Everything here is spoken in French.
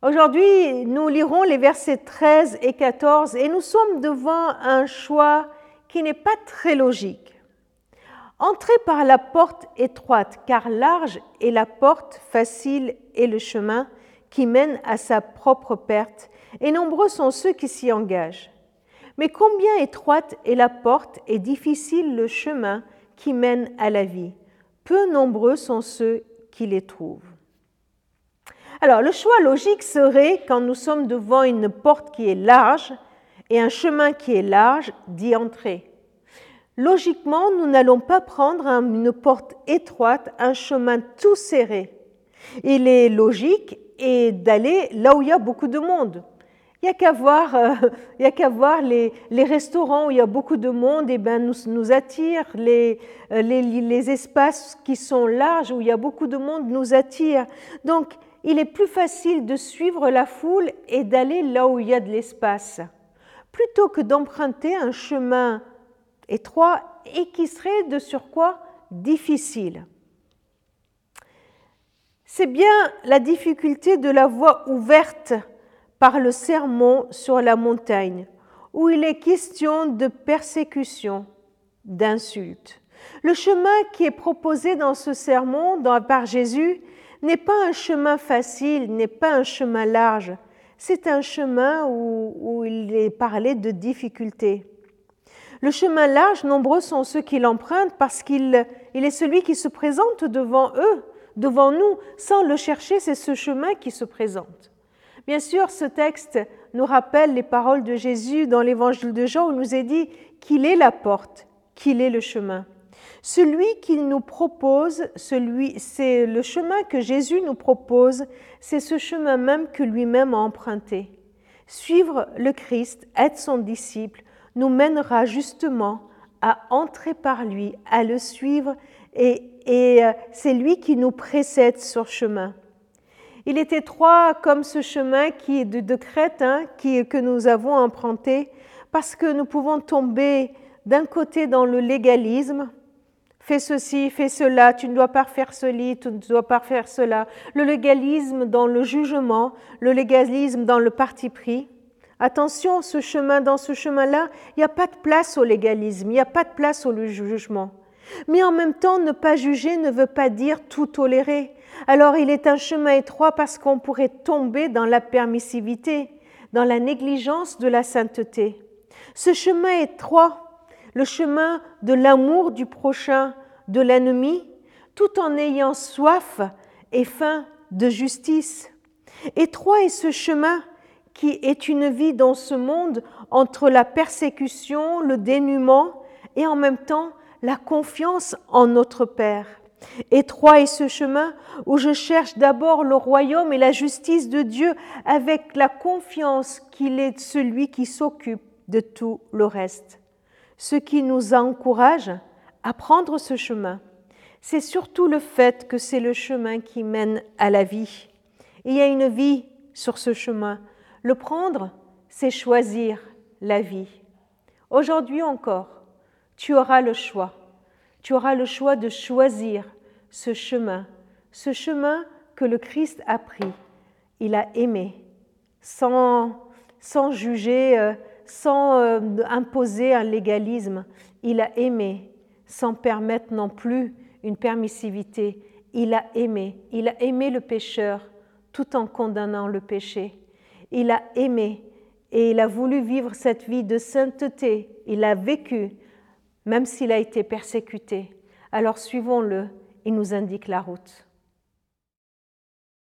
Aujourd'hui, nous lirons les versets 13 et 14 et nous sommes devant un choix qui n'est pas très logique. Entrez par la porte étroite, car large est la porte, facile est le chemin qui mène à sa propre perte, et nombreux sont ceux qui s'y engagent. Mais combien étroite est la porte et difficile le chemin qui mène à la vie? Peu nombreux sont ceux qui les trouvent. Alors, le choix logique serait, quand nous sommes devant une porte qui est large et un chemin qui est large, d'y entrer. Logiquement, nous n'allons pas prendre une porte étroite, un chemin tout serré. Il est logique d'aller là où il y a beaucoup de monde. Il n'y a qu'à voir, euh, il y a qu'à voir les, les, restaurants où il y a beaucoup de monde, et ben nous, nous attirent. Les, euh, les, les, espaces qui sont larges, où il y a beaucoup de monde, nous attirent. Donc, il est plus facile de suivre la foule et d'aller là où il y a de l'espace, plutôt que d'emprunter un chemin étroit et qui serait de surcroît difficile. C'est bien la difficulté de la voie ouverte par le sermon sur la montagne, où il est question de persécution, d'insultes. Le chemin qui est proposé dans ce sermon par Jésus n'est pas un chemin facile, n'est pas un chemin large, c'est un chemin où, il est parlé de difficultés. Le chemin large, nombreux sont ceux qui l'empruntent parce qu'il il est celui qui se présente devant eux, devant nous. Sans le chercher, c'est ce chemin qui se présente. Bien sûr, ce texte nous rappelle les paroles de Jésus dans l'évangile de Jean où il nous est dit qu'il est la porte, qu'il est le chemin. Celui qu'il nous propose, celui, c'est le chemin que Jésus nous propose, c'est ce chemin même que lui-même a emprunté. Suivre le Christ, être son disciple, nous mènera justement à entrer par lui, à le suivre, et, euh, c'est lui qui nous précède sur chemin. Il est étroit comme ce chemin qui est de, crête hein, que nous avons emprunté parce que nous pouvons tomber d'un côté dans le légalisme, fais ceci, fais cela, tu ne dois pas faire ceci, tu ne dois pas faire cela, le légalisme dans le jugement, le légalisme dans le parti pris. Attention, ce chemin, dans ce chemin-là, il n'y a pas de place au légalisme, il n'y a pas de place au jugement. Mais en même temps, ne pas juger ne veut pas dire tout tolérer. Alors il est un chemin étroit parce qu'on pourrait tomber dans la permissivité, dans la négligence de la sainteté. Ce chemin étroit, le chemin de l'amour du prochain, de l'ennemi, tout en ayant soif et faim de justice. Étroit est ce chemin qui est une vie dans ce monde entre la persécution, le dénuement et en même temps la confiance en notre Père. Étroit est ce chemin où je cherche d'abord le royaume et la justice de Dieu avec la confiance qu'il est celui qui s'occupe de tout le reste. Ce qui nous encourage à prendre ce chemin, c'est surtout le fait que c'est le chemin qui mène à la vie. il y a une vie sur ce chemin. Le prendre, c'est choisir la vie. Aujourd'hui encore, tu auras le choix tu auras le choix de choisir ce chemin, ce chemin que le Christ a pris. Il a aimé, sans, sans juger, euh, sans euh, imposer un légalisme. Il a aimé, sans permettre non plus une permissivité. Il a aimé, il a aimé le pécheur tout en condamnant le péché. Il a aimé et il a voulu vivre cette vie de sainteté. Il a vécu même s'il a été persécuté. Alors suivons-le, il nous indique la route.